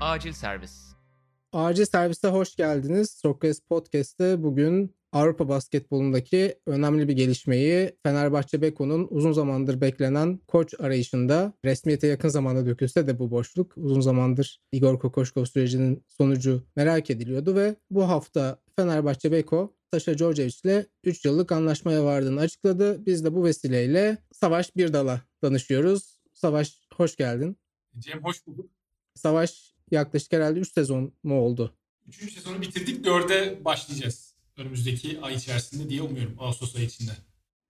Acil servis. Acil servise hoş geldiniz. Sokrates Podcast'te bugün Avrupa basketbolundaki önemli bir gelişmeyi Fenerbahçe Beko'nun uzun zamandır beklenen koç arayışında resmiyete yakın zamanda dökülse de bu boşluk uzun zamandır Igor Kokoşkov sürecinin sonucu merak ediliyordu ve bu hafta Fenerbahçe Beko Sasha Djordjevic ile 3 yıllık anlaşmaya vardığını açıkladı. Biz de bu vesileyle Savaş Birdal'a danışıyoruz. Savaş hoş geldin. Cem hoş bulduk. Savaş yaklaşık herhalde 3 sezon mu oldu? 3. sezonu bitirdik. 4'e başlayacağız. Önümüzdeki ay içerisinde diye umuyorum. Ağustos ayı içinde.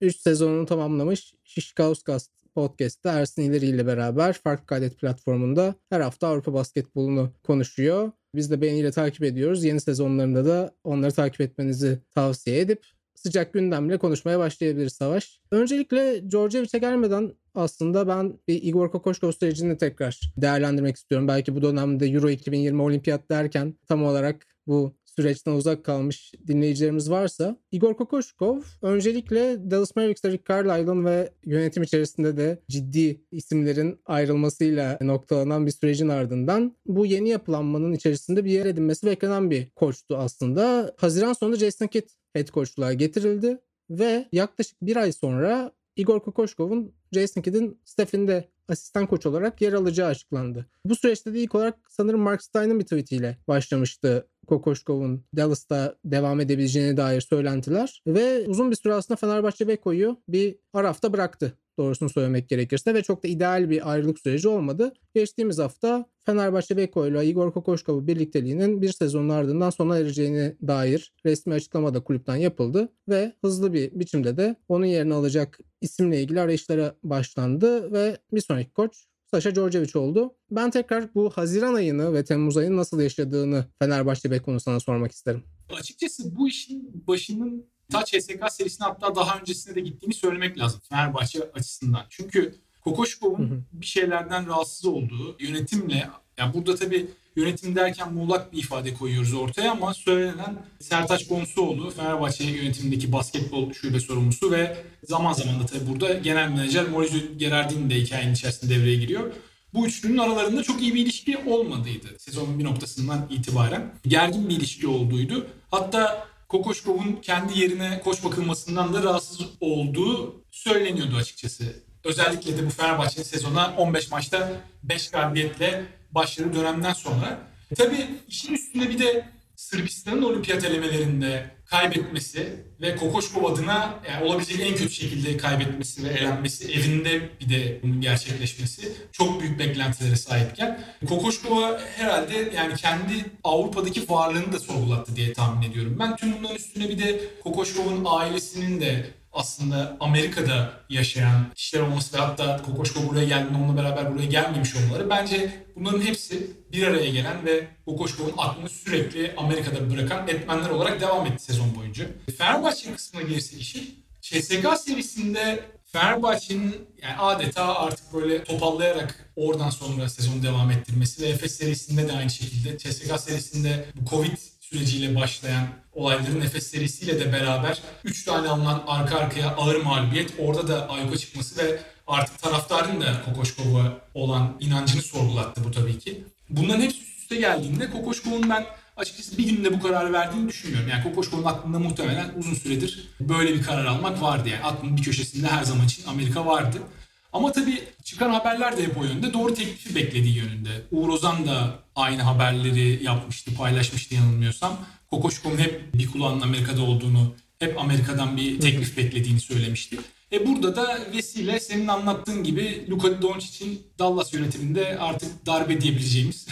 3 sezonunu tamamlamış Şişkauskas Podcast'ta Ersin İleri ile beraber Farklı Kaydet platformunda her hafta Avrupa basketbolunu konuşuyor. Biz de beğeniyle takip ediyoruz. Yeni sezonlarında da onları takip etmenizi tavsiye edip sıcak gündemle konuşmaya başlayabiliriz Savaş. Öncelikle Djordjevic'e gelmeden aslında ben bir Igor Kokoşkov sürecini tekrar değerlendirmek istiyorum. Belki bu dönemde Euro 2020 olimpiyat derken tam olarak bu süreçten uzak kalmış dinleyicilerimiz varsa Igor Kokoşkov öncelikle Dallas Mavericks'te Rick Carlisle'ın ve yönetim içerisinde de ciddi isimlerin ayrılmasıyla noktalanan bir sürecin ardından bu yeni yapılanmanın içerisinde bir yer edinmesi beklenen bir koçtu aslında. Haziran sonunda Jason Kidd head coachluğa getirildi ve yaklaşık bir ay sonra Igor Kokoşkov'un Jason Kidd'in staffinde asistan koç olarak yer alacağı açıklandı. Bu süreçte de ilk olarak sanırım Mark Stein'ın bir tweetiyle başlamıştı Kokoşkov'un Dallas'ta devam edebileceğine dair söylentiler ve uzun bir süre aslında Fenerbahçe Beko'yu bir arafta bıraktı doğrusunu söylemek gerekirse ve çok da ideal bir ayrılık süreci olmadı. Geçtiğimiz hafta Fenerbahçe Beko ile Igor Kokoşkova birlikteliğinin bir sezonun ardından sona ereceğine dair resmi açıklama da kulüpten yapıldı ve hızlı bir biçimde de onun yerini alacak isimle ilgili arayışlara başlandı ve bir sonraki koç Sasha Djordjevic oldu. Ben tekrar bu Haziran ayını ve Temmuz ayını nasıl yaşadığını Fenerbahçe Beko'nu sana sormak isterim. Açıkçası bu işin başının ta CSK serisine hatta daha öncesine de gittiğini söylemek lazım Fenerbahçe açısından. Çünkü Kokoşkov'un bir şeylerden rahatsız olduğu yönetimle yani burada tabii yönetim derken muğlak bir ifade koyuyoruz ortaya ama söylenen Sertaç Bonsuoğlu Fenerbahçe yönetimindeki basketbol şube sorumlusu ve zaman zaman da tabii burada genel menajer Maurizio Gerardini de hikayenin içerisinde devreye giriyor. Bu üçlünün aralarında çok iyi bir ilişki olmadıydı sezonun bir noktasından itibaren. Gergin bir ilişki olduğuydu. Hatta Kokoşkov'un kendi yerine koç bakılmasından da rahatsız olduğu söyleniyordu açıkçası. Özellikle de bu Fenerbahçe'nin sezona 15 maçta 5 galibiyetle başladığı dönemden sonra. Tabii işin üstünde bir de Sırbistan'ın olimpiyat elemelerinde kaybetmesi ve Kokoşkov adına yani olabilecek en kötü şekilde kaybetmesi ve elenmesi evinde bir de bunun gerçekleşmesi çok büyük beklentilere sahipken Kokoşkov'a herhalde yani kendi Avrupa'daki varlığını da sorgulattı diye tahmin ediyorum. Ben tüm bunların üstüne bir de Kokoşkov'un ailesinin de aslında Amerika'da yaşayan kişiler olması ve hatta Kokoşko buraya geldiğinde onunla beraber buraya gelmemiş olmaları bence bunların hepsi bir araya gelen ve Kokoşko'nun aklını sürekli Amerika'da bırakan etmenler olarak devam etti sezon boyunca. Fenerbahçe kısmına gelirsek işin CSK serisinde Fenerbahçe'nin yani adeta artık böyle topallayarak oradan sonra sezonu devam ettirmesi ve Efes serisinde de aynı şekilde CSK serisinde bu Covid süreciyle başlayan olayların Efes serisiyle de beraber 3 tane alınan arka arkaya ağır mağlubiyet orada da ayuka çıkması ve artık taraftarın da Kokoşkov'a olan inancını sorgulattı bu tabii ki. Bunların hepsi üst üste geldiğinde Kokoşkov'un ben açıkçası bir günde bu kararı verdiğini düşünmüyorum. Yani Kokoşkov'un aklında muhtemelen uzun süredir böyle bir karar almak vardı. Yani aklının bir köşesinde her zaman için Amerika vardı. Ama tabii çıkan haberler de hep o yönde. Doğru teklifi beklediği yönünde. Uğur Ozan da aynı haberleri yapmıştı, paylaşmıştı yanılmıyorsam. Kokoşkov'un hep bir kulağının Amerika'da olduğunu, hep Amerika'dan bir teklif beklediğini söylemişti. E burada da vesile senin anlattığın gibi Luka Doncic'in Dallas yönetiminde artık darbe diyebileceğimiz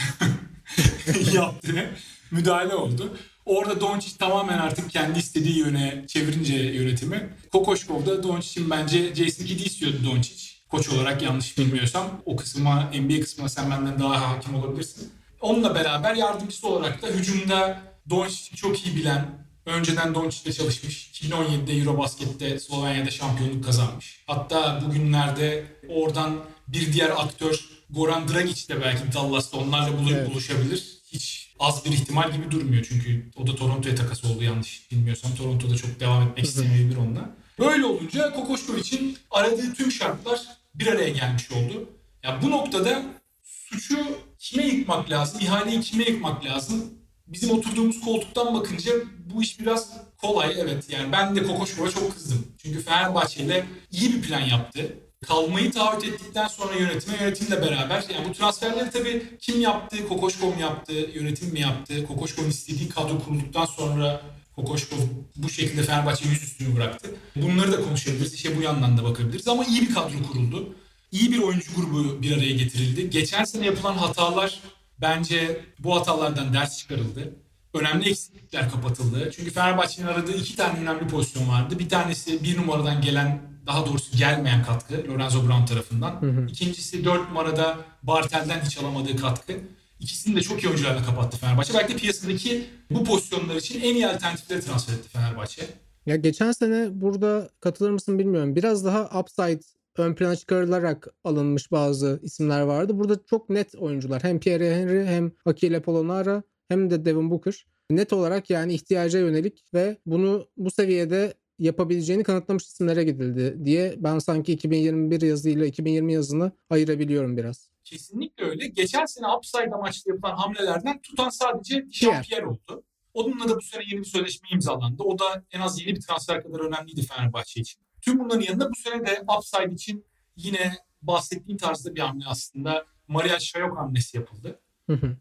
yaptığı müdahale oldu. Orada Doncic tamamen artık kendi istediği yöne çevirince yönetimi. Kokoşkov da Doncic'in bence Jason Kidd'i istiyordu Doncic. Koç olarak yanlış bilmiyorsam. O kısma, NBA kısmına sen benden daha hakim olabilirsin. Onunla beraber yardımcısı olarak da hücumda Doncic'i çok iyi bilen, önceden Doncic'le çalışmış. 2017'de Eurobasket'te Slovenya'da şampiyonluk kazanmış. Hatta bugünlerde oradan bir diğer aktör Goran Dragic de belki Dallas'ta onlarla bulup evet. buluşabilir. Hiç az bir ihtimal gibi durmuyor çünkü o da Toronto'ya takas oldu yanlış bilmiyorsam. Toronto'da çok devam etmek istemeyebilir onunla. Böyle olunca Kokoşkov için aradığı tüm şartlar bir araya gelmiş oldu. Ya bu noktada suçu kime yıkmak lazım? İhaleyi kime yıkmak lazım? Bizim oturduğumuz koltuktan bakınca bu iş biraz kolay evet. Yani ben de Kokoşkov'a çok kızdım. Çünkü Fenerbahçe ile iyi bir plan yaptı. Kalmayı taahhüt ettikten sonra yönetime yönetimle beraber yani bu transferleri tabii kim yaptı? Kokoşkov mu yaptı? Yönetim mi yaptı? Kokoşkov'un istediği kadro kurulduktan sonra Kokoşkov bu şekilde Fenerbahçe yüzüstü bıraktı. Bunları da konuşabiliriz. İşte bu yandan da bakabiliriz. Ama iyi bir kadro kuruldu. İyi bir oyuncu grubu bir araya getirildi. Geçen sene yapılan hatalar bence bu hatalardan ders çıkarıldı. Önemli eksiklikler kapatıldı. Çünkü Fenerbahçe'nin aradığı iki tane önemli pozisyon vardı. Bir tanesi bir numaradan gelen daha doğrusu gelmeyen katkı Lorenzo Brown tarafından. Hı hı. İkincisi dört numarada Bartel'den hiç alamadığı katkı. İkisini de çok iyi oyuncularla kapattı Fenerbahçe. Belki de piyasadaki bu pozisyonlar için en iyi alternatifleri transfer etti Fenerbahçe. Ya geçen sene burada katılır mısın bilmiyorum. Biraz daha upside ön plana çıkarılarak alınmış bazı isimler vardı. Burada çok net oyuncular. Hem Pierre Henry hem Akile Polonara hem de Devin Booker. Net olarak yani ihtiyaca yönelik ve bunu bu seviyede yapabileceğini kanıtlamış isimlere gidildi diye ben sanki 2021 yazıyla 2020 yazını ayırabiliyorum biraz. Kesinlikle öyle. Geçen sene upside amaçlı yapılan hamlelerden tutan sadece Jean-Pierre oldu. Onunla da bu sene yeni bir sözleşme imzalandı. O da en az yeni bir transfer kadar önemliydi Fenerbahçe için. Tüm bunların yanında bu sene de upside için yine bahsettiğim tarzda bir hamle aslında. Maria Şayok hamlesi yapıldı.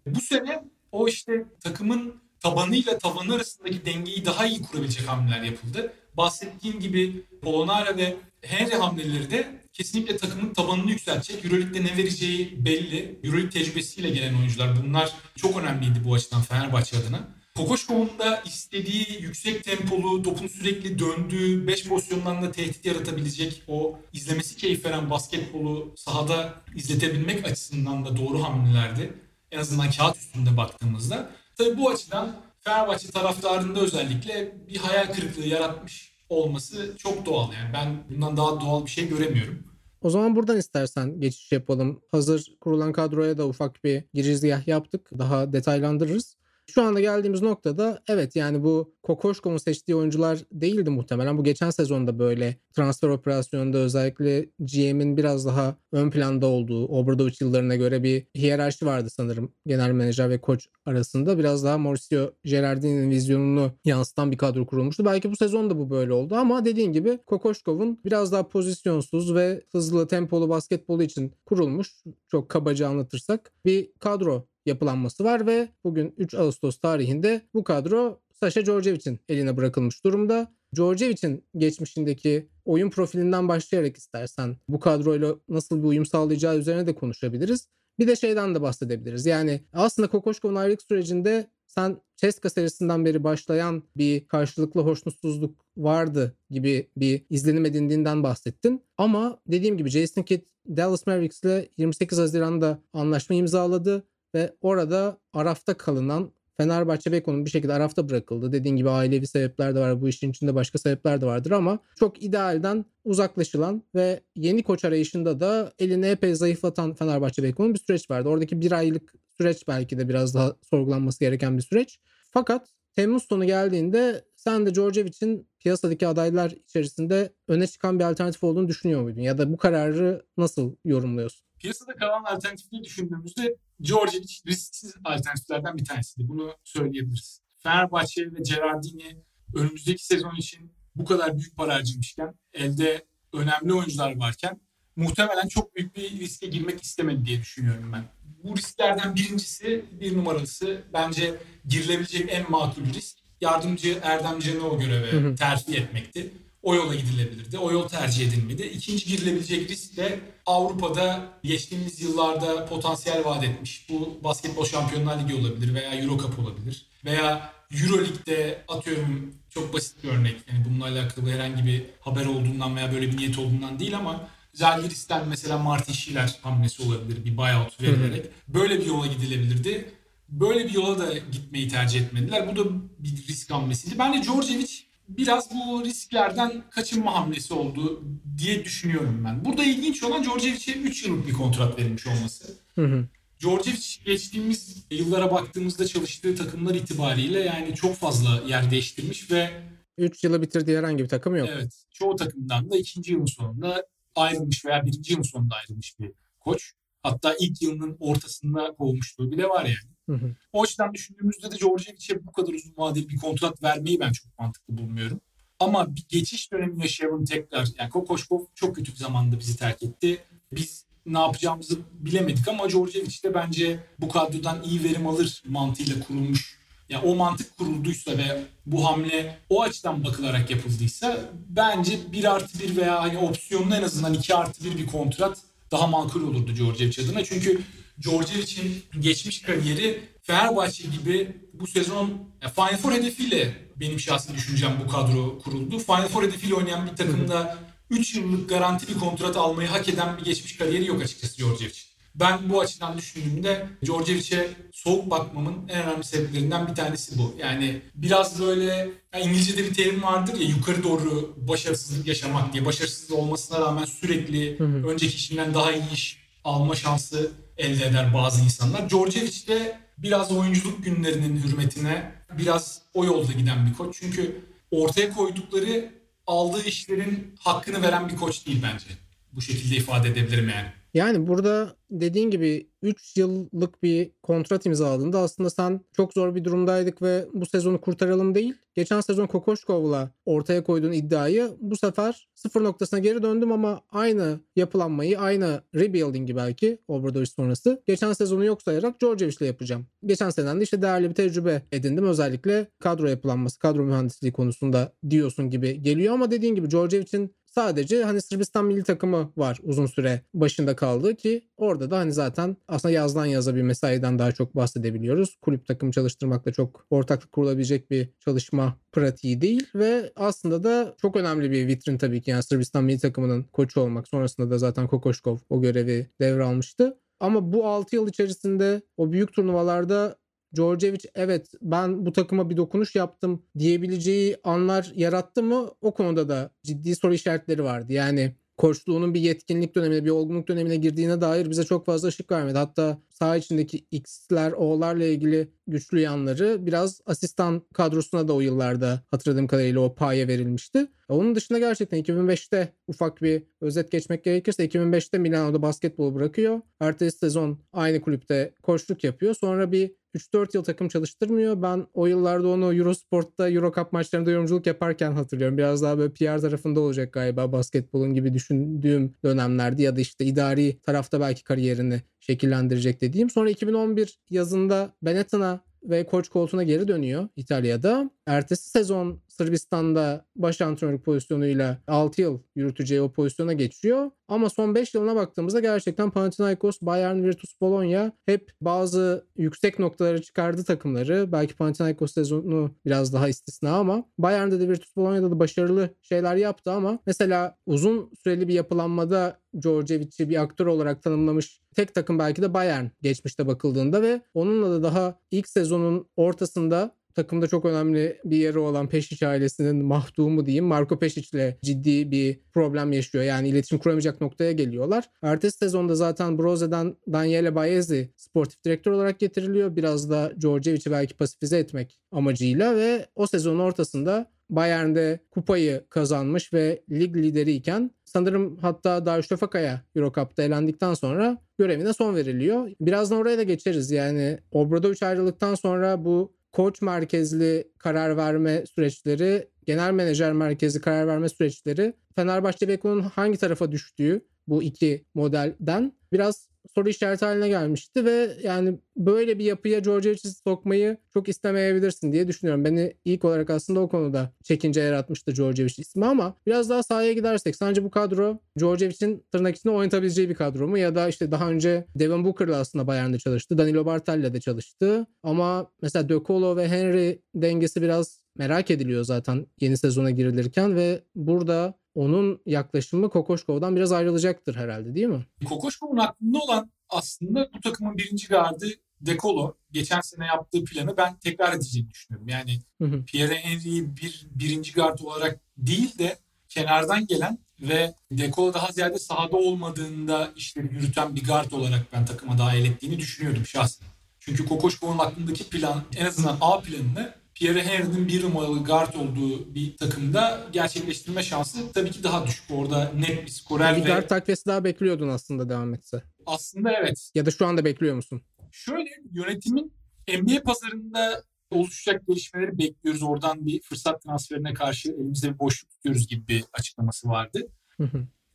Bu sene o işte takımın tabanıyla tavanı arasındaki dengeyi daha iyi kurabilecek hamleler yapıldı. Bahsettiğim gibi Polonara ve Henry hamleleri de kesinlikle takımın tabanını yükseltecek. Euroleague'de ne vereceği belli. Euroleague tecrübesiyle gelen oyuncular bunlar çok önemliydi bu açıdan Fenerbahçe adına. Kokoşkov'un da istediği yüksek tempolu, topun sürekli döndüğü, 5 pozisyondan da tehdit yaratabilecek o izlemesi keyif veren basketbolu sahada izletebilmek açısından da doğru hamlelerdi. En azından kağıt üstünde baktığımızda. Tabii bu açıdan Fenerbahçe taraftarında özellikle bir hayal kırıklığı yaratmış olması çok doğal. Yani ben bundan daha doğal bir şey göremiyorum. O zaman buradan istersen geçiş yapalım. Hazır kurulan kadroya da ufak bir girizgah yaptık. Daha detaylandırırız. Şu anda geldiğimiz noktada evet yani bu Kokoşko'nun seçtiği oyuncular değildi muhtemelen. Bu geçen sezonda böyle transfer operasyonunda özellikle GM'in biraz daha ön planda olduğu Obradoviç yıllarına göre bir hiyerarşi vardı sanırım genel menajer ve koç arasında. Biraz daha Mauricio Gerardini'nin vizyonunu yansıtan bir kadro kurulmuştu. Belki bu sezon da bu böyle oldu ama dediğin gibi Kokoşkov'un biraz daha pozisyonsuz ve hızlı tempolu basketbolu için kurulmuş çok kabaca anlatırsak bir kadro yapılanması var ve bugün 3 Ağustos tarihinde bu kadro Sasha Djordjevic'in eline bırakılmış durumda. Djordjevic'in geçmişindeki oyun profilinden başlayarak istersen bu kadroyla nasıl bir uyum sağlayacağı üzerine de konuşabiliriz. Bir de şeyden de bahsedebiliriz. Yani aslında Kokoşkov'un ayrılık sürecinde sen Ceska serisinden beri başlayan bir karşılıklı hoşnutsuzluk vardı gibi bir izlenim edindiğinden bahsettin. Ama dediğim gibi Jason Kidd Dallas Mavericks ile 28 Haziran'da anlaşma imzaladı ve orada Araf'ta kalınan Fenerbahçe Beko'nun bir şekilde Araf'ta bırakıldı. Dediğin gibi ailevi sebepler de var. Bu işin içinde başka sebepler de vardır ama çok idealden uzaklaşılan ve yeni koç arayışında da elini epey zayıflatan Fenerbahçe Beko'nun bir süreç vardı. Oradaki bir aylık süreç belki de biraz daha sorgulanması gereken bir süreç. Fakat Temmuz sonu geldiğinde sen de Djordjevic'in piyasadaki adaylar içerisinde öne çıkan bir alternatif olduğunu düşünüyor muydun? Ya da bu kararı nasıl yorumluyorsun? Piyasada kalan alternatifleri düşündüğümüzde Djordjevic risksiz alternatiflerden bir tanesiydi. Bunu söyleyebiliriz. Fenerbahçe ve Gerardini önümüzdeki sezon için bu kadar büyük para harcamışken elde önemli oyuncular varken muhtemelen çok büyük bir riske girmek istemedi diye düşünüyorum ben. Bu risklerden birincisi bir numaralısı bence girilebilecek en makul risk yardımcı Erdem o göreve terfi etmekti. O yola gidilebilirdi. O yol tercih edilmedi. İkinci girilebilecek risk de Avrupa'da geçtiğimiz yıllarda potansiyel vaat etmiş. Bu basketbol şampiyonlar ligi olabilir veya Euro Cup olabilir. Veya Euro Lig'de atıyorum çok basit bir örnek. Yani bununla alakalı herhangi bir haber olduğundan veya böyle bir niyet olduğundan değil ama Zalgiris'ten mesela Martin Schiller hamlesi olabilir bir buyout verilerek. Böyle bir yola gidilebilirdi. Böyle bir yola da gitmeyi tercih etmediler. Bu da bir risk hamlesiydi. Bence Djordjevic biraz bu risklerden kaçınma hamlesi oldu diye düşünüyorum ben. Burada ilginç olan Djordjevic'e 3 yıllık bir kontrat verilmiş olması. Hı hı. Djordjevic geçtiğimiz yıllara baktığımızda çalıştığı takımlar itibariyle yani çok fazla yer değiştirmiş ve 3 yılı bitirdiği herhangi bir takım yok. Evet. Çoğu takımdan da ikinci yılın sonunda ayrılmış veya birinci yılın sonunda ayrılmış bir koç. Hatta ilk yılının ortasında kovmuşluğu bile var yani. Hı hı. O açıdan düşündüğümüzde de Djordjevic'e bu kadar uzun vadeli bir kontrat vermeyi ben çok mantıklı bulmuyorum. Ama bir geçiş dönemi yaşayalım tekrar. Yani Kokoşkov çok kötü bir zamanda bizi terk etti. Biz ne yapacağımızı bilemedik ama Djordjevic de bence bu kadrodan iyi verim alır mantığıyla kurulmuş. Yani o mantık kurulduysa ve bu hamle o açıdan bakılarak yapıldıysa bence 1 artı 1 veya hani opsiyonlu en azından 2 artı 1 bir kontrat daha makul olurdu Djordjevic adına. Çünkü Djordjevic'in geçmiş kariyeri Fenerbahçe gibi bu sezon Final Four hedefiyle benim şahsi düşüncem bu kadro kuruldu. Final Four hedefiyle oynayan bir takımda 3 yıllık garanti bir kontrat almayı hak eden bir geçmiş kariyeri yok açıkçası Djordjevic. Ben bu açıdan düşündüğümde Djordjevic'e soğuk bakmamın en önemli sebeplerinden bir tanesi bu. Yani biraz böyle yani İngilizce'de bir terim vardır ya yukarı doğru başarısızlık yaşamak diye. Başarısız olmasına rağmen sürekli Hı hı. önceki işinden daha iyi iş alma şansı elde eder bazı insanlar. Djordjevic de biraz oyunculuk günlerinin hürmetine biraz o yolda giden bir koç. Çünkü ortaya koydukları aldığı işlerin hakkını veren bir koç değil bence. Bu şekilde ifade edebilirim yani. Yani burada dediğin gibi 3 yıllık bir kontrat imzaladığında aslında sen çok zor bir durumdaydık ve bu sezonu kurtaralım değil. Geçen sezon Kokoşkov'la ortaya koyduğun iddiayı bu sefer sıfır noktasına geri döndüm ama aynı yapılanmayı, aynı rebuilding'i belki Obradoviç sonrası geçen sezonu yok sayarak Djordjevic'le yapacağım. Geçen seneden de işte değerli bir tecrübe edindim. Özellikle kadro yapılanması, kadro mühendisliği konusunda diyorsun gibi geliyor ama dediğin gibi Djordjevic'in Sadece hani Sırbistan milli takımı var uzun süre başında kaldığı ki orada da hani zaten aslında yazdan yaza bir mesaiden daha çok bahsedebiliyoruz. Kulüp takım çalıştırmakla çok ortaklık kurulabilecek bir çalışma pratiği değil ve aslında da çok önemli bir vitrin tabii ki yani Sırbistan milli takımının koçu olmak. Sonrasında da zaten Kokoşkov o görevi devralmıştı. Ama bu 6 yıl içerisinde o büyük turnuvalarda Djordjevic evet ben bu takıma bir dokunuş yaptım diyebileceği anlar yarattı mı o konuda da ciddi soru işaretleri vardı. Yani koçluğunun bir yetkinlik dönemine, bir olgunluk dönemine girdiğine dair bize çok fazla ışık vermedi. Hatta saha içindeki X'ler, O'larla ilgili güçlü yanları biraz asistan kadrosuna da o yıllarda hatırladığım kadarıyla o paye verilmişti. Onun dışında gerçekten 2005'te ufak bir özet geçmek gerekirse 2005'te Milano'da basketbol bırakıyor. Ertesi sezon aynı kulüpte koçluk yapıyor. Sonra bir 3-4 yıl takım çalıştırmıyor. Ben o yıllarda onu Eurosport'ta Euro Cup maçlarında yorumculuk yaparken hatırlıyorum. Biraz daha böyle PR tarafında olacak galiba basketbolun gibi düşündüğüm dönemlerdi ya da işte idari tarafta belki kariyerini şekillendirecek dediğim. Sonra 2011 yazında Benetton'a ve koç koltuğuna geri dönüyor İtalya'da. Ertesi sezon Sırbistan'da baş antrenörlük pozisyonuyla 6 yıl yürüteceği o pozisyona geçiyor. Ama son 5 yılına baktığımızda gerçekten Panathinaikos, Bayern, Virtus Bologna hep bazı yüksek noktaları çıkardı takımları. Belki Panathinaikos sezonu biraz daha istisna ama Bayern'de de Virtus Bologna'da da başarılı şeyler yaptı ama mesela uzun süreli bir yapılanmada Djordjevic'i bir aktör olarak tanımlamış tek takım belki de Bayern geçmişte bakıldığında ve onunla da daha ilk sezonun ortasında takımda çok önemli bir yeri olan Pešić ailesinin mahdumu diyeyim Marco Pešić'le ciddi bir problem yaşıyor. Yani iletişim kuramayacak noktaya geliyorlar. Ertesi sezonda zaten Broze'den Daniele Baezi sportif direktör olarak getiriliyor. Biraz da Djordjevic'i belki pasifize etmek amacıyla ve o sezonun ortasında Bayern'de kupayı kazanmış ve lig lideriyken sanırım hatta Darüşşafaka'ya Eurocup'ta elendikten sonra görevine son veriliyor. Birazdan oraya da geçeriz. Yani Obradoviç ayrılıktan sonra bu koç merkezli karar verme süreçleri, genel menajer merkezli karar verme süreçleri Fenerbahçe Beko'nun hangi tarafa düştüğü bu iki modelden biraz soru işareti haline gelmişti ve yani böyle bir yapıya Djordjevic'i sokmayı çok istemeyebilirsin diye düşünüyorum. Beni ilk olarak aslında o konuda çekince yaratmıştı Djordjevic ismi ama biraz daha sahaya gidersek sence bu kadro Djordjevic'in tırnak içinde oynatabileceği bir kadro mu? Ya da işte daha önce Devin Booker'la aslında Bayern'de çalıştı. Danilo Bartel'le de çalıştı. Ama mesela De Colo ve Henry dengesi biraz merak ediliyor zaten yeni sezona girilirken ve burada onun yaklaşımı Kokoşkov'dan biraz ayrılacaktır herhalde değil mi? Kokoşkov'un aklında olan aslında bu takımın birinci gardı Dekolo. Geçen sene yaptığı planı ben tekrar edeceğini düşünüyorum. Yani Hı hı. Pierre Henry'i bir birinci gard olarak değil de kenardan gelen ve Dekolo daha ziyade sahada olmadığında işleri yürüten bir guard olarak ben takıma dahil ettiğini düşünüyordum şahsen. Çünkü Kokoşkov'un aklındaki plan en azından A planını Pierre Henry'nin bir numaralı guard olduğu bir takımda gerçekleştirme şansı tabii ki daha düşük. Orada net bir skorer Bir ve guard takviyesi daha bekliyordun aslında devam etse. Aslında evet. Ya da şu anda bekliyor musun? Şöyle yönetimin NBA pazarında oluşacak gelişmeleri bekliyoruz. Oradan bir fırsat transferine karşı elimizde bir boşluk tutuyoruz gibi bir açıklaması vardı.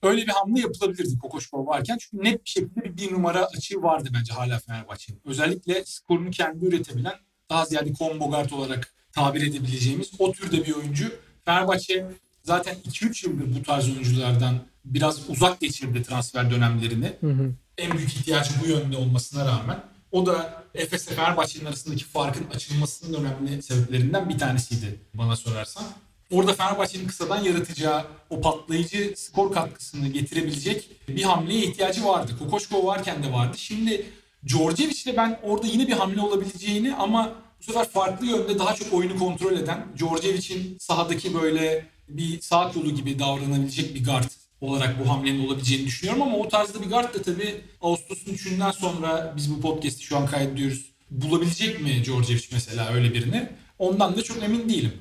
Öyle bir hamle yapılabilirdi Kokoşkov varken. Çünkü net bir şekilde bir, bir numara açığı vardı bence hala Fenerbahçe'nin. Özellikle skorunu kendi üretebilen daha ziyade combo guard olarak tabir edebileceğimiz o türde bir oyuncu. Fenerbahçe zaten 2-3 yıldır bu tarz oyunculardan biraz uzak geçirdi transfer dönemlerini. Hı hı. En büyük ihtiyacı bu yönde olmasına rağmen. O da Efes ile Fenerbahçe'nin arasındaki farkın açılmasının önemli sebeplerinden bir tanesiydi bana sorarsan. Orada Fenerbahçe'nin kısadan yaratacağı o patlayıcı skor katkısını getirebilecek bir hamleye ihtiyacı vardı. Kokoşkov varken de vardı. Şimdi Djordjevic ile ben orada yine bir hamle olabileceğini ama bu sefer farklı yönde daha çok oyunu kontrol eden Djordjevic'in sahadaki böyle bir sağ kolu gibi davranabilecek bir guard olarak bu hamlenin olabileceğini düşünüyorum ama o tarzda bir guard da tabii Ağustos'un 3'ünden sonra biz bu podcast'i şu an kaydediyoruz. Bulabilecek mi Djordjevic mesela öyle birini? Ondan da çok emin değilim.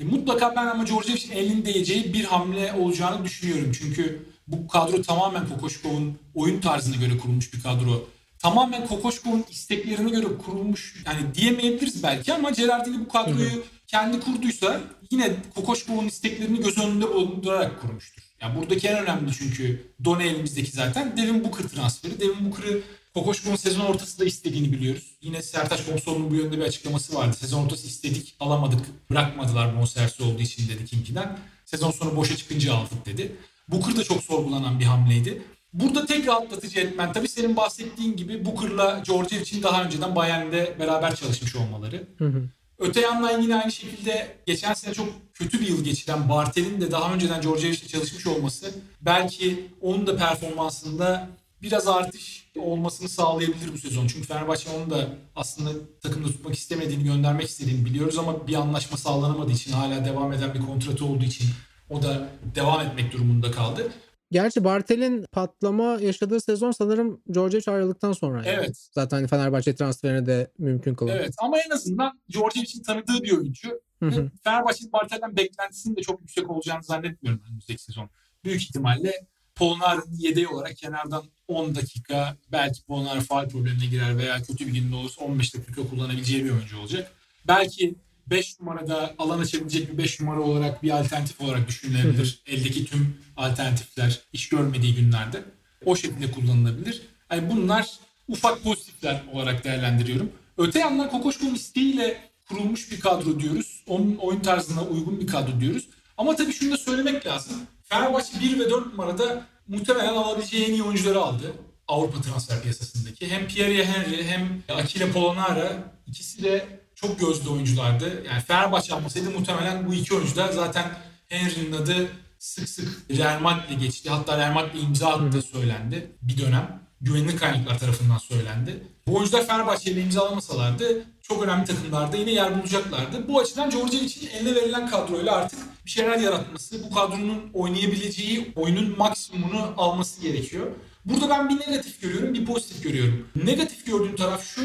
E, mutlaka ben ama Djordjevic'in elinin değeceği bir hamle olacağını düşünüyorum. Çünkü bu kadro tamamen Kokoşkov'un oyun tarzına göre kurulmuş bir kadro. Tamamen Kokoşkov'un isteklerine göre kurulmuş yani diyemeyebiliriz belki ama Gerardini bu kadroyu kendi kurduysa yine Kokoşkov'un isteklerini göz önünde bulundurarak kurmuştur. Yani buradaki en önemli çünkü Done elimizdeki zaten Devin Booker transferi. Devin Booker'ı Kokoşkov'un sezon ortasında istediğini biliyoruz. Yine Sertaç Komsoğlu'nun bu yönde bir açıklaması vardı. Sezon ortası istedik, alamadık, bırakmadılar bonservisi olduğu için dedi Kinki'den. Sezon sonu boşa çıkınca aldık dedi. Booker da çok sorgulanan bir hamleydi. Burada tek rahatlatıcı etmen tabii senin bahsettiğin gibi Booker'la George için daha önceden Bayern'de beraber çalışmış olmaları. Hı hı. Öte yandan yine aynı şekilde geçen sene çok kötü bir yıl geçiren Bartel'in de daha önceden George ile çalışmış olması belki onun da performansında biraz artış olmasını sağlayabilir bu sezon. Çünkü Fenerbahçe onu da aslında takımda tutmak istemediğini, göndermek istediğini biliyoruz ama bir anlaşma sağlanamadığı için hala devam eden bir kontratı olduğu için o da devam etmek durumunda kaldı. Gerçi Bartel'in patlama yaşadığı sezon sanırım Georgievich ayrıldıktan sonra. Evet. Zaten Fenerbahçe transferini de mümkün kıldı. Evet ama en azından Georgievich'in tanıdığı bir oyuncu. Fenerbahçe'nin Bartel'den beklentisinin de çok yüksek olacağını zannetmiyorum önümüzdeki sezon. Büyük ihtimalle Polnar'ın yedeği olarak kenardan 10 dakika belki Polnar faal problemine girer veya kötü bir günde olursa 15 dakika kullanabileceği bir oyuncu olacak. Belki 5 numarada alan açabilecek bir 5 numara olarak bir alternatif olarak düşünülebilir. Eldeki tüm alternatifler iş görmediği günlerde o şekilde kullanılabilir. Yani bunlar ufak pozitifler olarak değerlendiriyorum. Öte yandan Kokoşko'nun isteğiyle kurulmuş bir kadro diyoruz. Onun oyun tarzına uygun bir kadro diyoruz. Ama tabii şunu da söylemek lazım. Fenerbahçe 1 ve 4 numarada muhtemelen alabileceği en iyi oyuncuları aldı. Avrupa transfer piyasasındaki. Hem Pierre Henry hem Akile Polonara ikisi de çok gözlü oyunculardı. Yani Fenerbahçe almasaydı muhtemelen bu iki oyuncu da zaten Henry'nin adı sık sık Real Madrid'le geçti. Hatta Real Madrid'le imza attığı söylendi bir dönem. Güvenilir kaynaklar tarafından söylendi. Bu oyuncular Fenerbahçe ile imzalamasalardı çok önemli takımlarda yine yer bulacaklardı. Bu açıdan Djordjevic'in eline verilen kadroyla artık bir şeyler yaratması, bu kadronun oynayabileceği oyunun maksimumunu alması gerekiyor. Burada ben bir negatif görüyorum, bir pozitif görüyorum. Negatif gördüğüm taraf şu,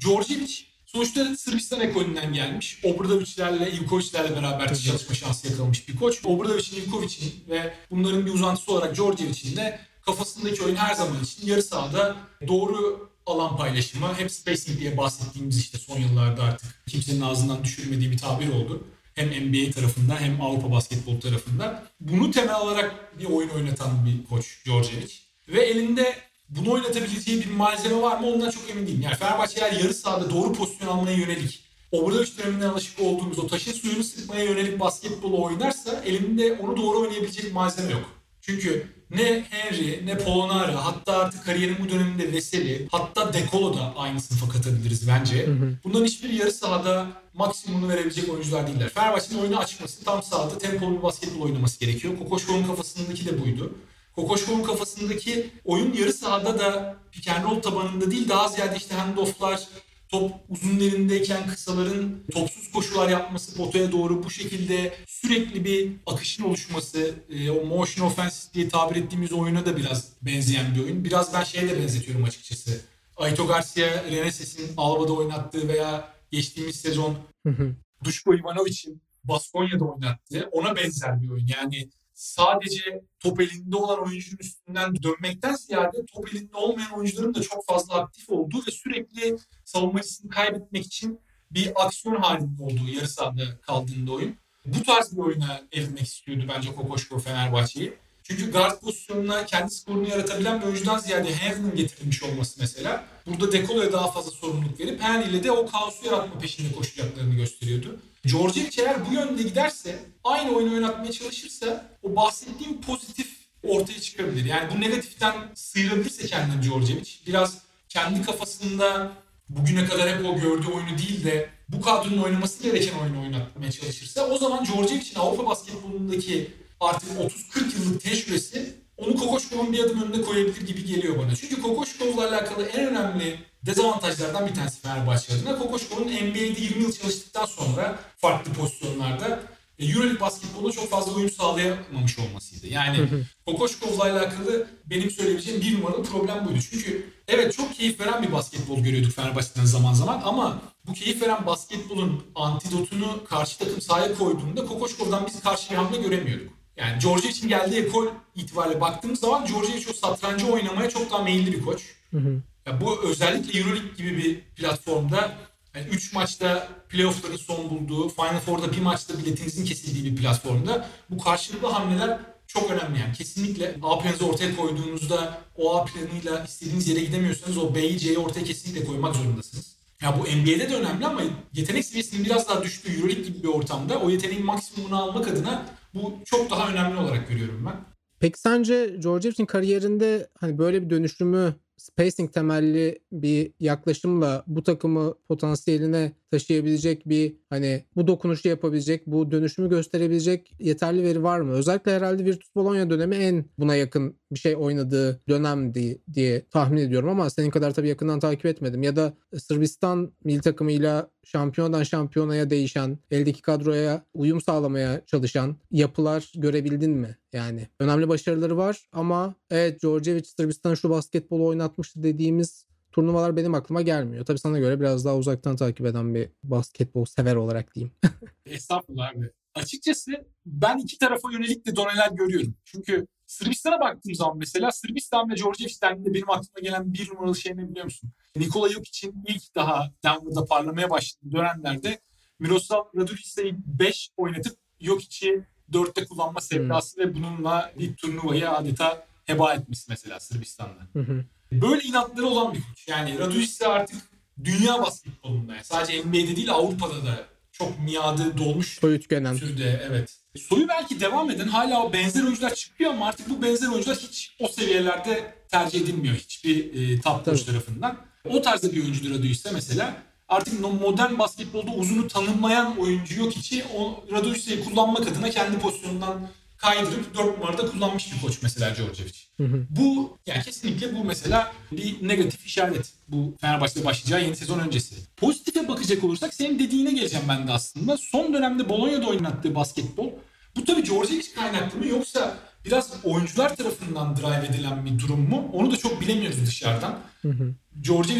Djordjevic Sonuçta Sırbistan ekolünden gelmiş. Obradovic'lerle, Ivkovic'lerle beraber çalışma şansı yakalamış bir koç. Obradovic'in, Ivkovic'in ve bunların bir uzantısı olarak Georgievic'in de kafasındaki oyun her zaman için yarı sahada doğru alan paylaşımı, hep spacing diye bahsettiğimiz işte son yıllarda artık kimsenin ağzından düşürmediği bir tabir oldu. Hem NBA tarafında hem Avrupa basketbol tarafında. Bunu temel alarak bir oyun oynatan bir koç Georgievic. Ve elinde bunu oynatabileceği bir malzeme var mı ondan çok emin değilim. Yani Fenerbahçeler yarı sahada doğru pozisyon almaya yönelik Obradoviç döneminden alışık olduğumuz o taşın suyunu sıkmaya yönelik basketbolu oynarsa elinde onu doğru oynayabilecek malzeme yok. Çünkü ne Henry ne Polonara hatta artık kariyerin bu döneminde Veseli hatta Dekolo da aynı sınıfa katabiliriz bence. Hı hı. Bunların hiçbir yarı sahada maksimumunu verebilecek oyuncular değiller. Fenerbahçe'nin oyunu açması tam sahada tempolu bir basketbol oynaması gerekiyor. Kokoşkov'un kafasındaki de buydu. Kokoşkov'un kafasındaki oyun yarı sahada da pick and roll tabanında değil daha ziyade işte handofflar, top uzun elindeyken kısaların topsuz koşular yapması potaya doğru bu şekilde sürekli bir akışın oluşması, e, o motion offense diye tabir ettiğimiz oyuna da biraz benzeyen bir oyun. Biraz ben şeye de benzetiyorum açıkçası. Aito Garcia, Reneses'in Alba'da oynattığı veya geçtiğimiz sezon Duško Ivanovic'in Baskonya'da oynattığı ona benzer bir oyun. Yani sadece top elinde olan oyuncunun üstünden dönmekten ziyade top elinde olmayan oyuncuların da çok fazla aktif olduğu ve sürekli savunmacısını kaybetmek için bir aksiyon halinde olduğu yarı sahada kaldığında oyun. Bu tarz bir oyuna evrilmek istiyordu bence Kokoşko Fenerbahçe'yi. Çünkü guard pozisyonuna kendi skorunu yaratabilen bir oyuncudan ziyade Henry'nin getirilmiş olması mesela. Burada Dekolo'ya daha fazla sorumluluk verip Henry ile de o kaosu yaratma peşinde koşacaklarını gösteriyordu. Djordjevic eğer bu yönde giderse, aynı oyunu oynatmaya çalışırsa o bahsettiğim pozitif ortaya çıkabilir. Yani bu negatiften sıyrılırsa kendini Djordjevic, biraz kendi kafasında bugüne kadar hep o gördüğü oyunu değil de bu kadronun oynaması gereken oyunu oynatmaya çalışırsa o zaman Djordjevic'in Avrupa basketbolundaki artık 30-40 yıllık tecrübesi onu Kokoşkov'un bir adım önüne koyabilir gibi geliyor bana. Çünkü Kokoşkov'la alakalı en önemli dezavantajlardan bir tanesi Fenerbahçe adına. Kokoşkov'un NBA'de 20 yıl çalıştıktan sonra farklı pozisyonlarda e, Euroleague basketboluna çok fazla uyum sağlayamamış olmasıydı. Yani Kokoşkov'la alakalı benim söyleyebileceğim bir numaralı problem buydu. Çünkü evet çok keyif veren bir basketbol görüyorduk Fenerbahçe'den zaman zaman ama bu keyif veren basketbolun antidotunu karşı takım sahaya koyduğunda Kokoşkov'dan biz karşı bir hamle göremiyorduk. Yani George için geldiği ekol itibariyle baktığımız zaman George o satrancı oynamaya çok daha meyilli bir koç. Hı hı. Ya bu özellikle Euroleague gibi bir platformda 3 yani maçta playoff'ların son bulduğu, Final Four'da bir maçta biletinizin kesildiği bir platformda bu karşılıklı hamleler çok önemli yani. Kesinlikle A planınızı ortaya koyduğunuzda o A planıyla istediğiniz yere gidemiyorsanız o B'yi C'yi ortaya kesinlikle koymak zorundasınız. Ya bu NBA'de de önemli ama yetenek seviyesinin biraz daha düştüğü Euroleague gibi bir ortamda o yeteneğin maksimumunu almak adına bu çok daha önemli olarak görüyorum ben. Peki sence Georgiev'in kariyerinde hani böyle bir dönüşümü spacing temelli bir yaklaşımla bu takımı potansiyeline taşıyabilecek bir hani bu dokunuşu yapabilecek, bu dönüşümü gösterebilecek yeterli veri var mı? Özellikle herhalde Virtus Bologna dönemi en buna yakın bir şey oynadığı dönemdi diye tahmin ediyorum ama senin kadar tabii yakından takip etmedim. Ya da Sırbistan milli takımıyla şampiyonadan şampiyonaya değişen, eldeki kadroya uyum sağlamaya çalışan yapılar görebildin mi? Yani önemli başarıları var ama evet Djordjevic Sırbistan şu basketbolu oynatmıştı dediğimiz turnuvalar benim aklıma gelmiyor. Tabii sana göre biraz daha uzaktan takip eden bir basketbol sever olarak diyeyim. Estağfurullah abi. Açıkçası ben iki tarafa yönelik de doneler görüyorum. Çünkü Sırbistan'a baktığım zaman mesela Sırbistan ve Georgiev dendiğinde benim aklıma gelen bir numaralı şey ne biliyor musun? Nikola Jokic'in ilk daha Denver'da parlamaya başladığı dönemlerde Miroslav Radulica'yı 5 oynatıp Jokic'i 4'te kullanma sevdası hmm. ve bununla bir turnuvayı adeta heba etmesi mesela Sırbistan'da. Hı Böyle inatları olan bir koç. Yani Radulica artık dünya basketbolunda yani sadece NBA'de değil Avrupa'da da çok miadı dolmuş Soyu tükenen. türde evet. Soyu belki devam eden hala o benzer oyuncular çıkıyor ama artık bu benzer oyuncular hiç o seviyelerde tercih edilmiyor hiçbir e, top coach tarafından. O tarzda bir oyuncudur Radulica mesela. Artık modern basketbolda uzunu tanımlayan oyuncu yok içi. O Radulicia'yı kullanmak adına kendi pozisyonundan kaydırıp 4 numarada kullanmış bir koç mesela Djordjevic. Bu yani kesinlikle bu mesela bir negatif işaret. Bu Fenerbahçe'de başlayacağı yeni sezon öncesi. Pozitife bakacak olursak senin dediğine geleceğim ben de aslında. Son dönemde Bologna'da oynattığı basketbol bu tabii Djordjevic kaynaklı mı yoksa biraz oyuncular tarafından drive edilen bir durum mu? Onu da çok bilemiyoruz dışarıdan. Hı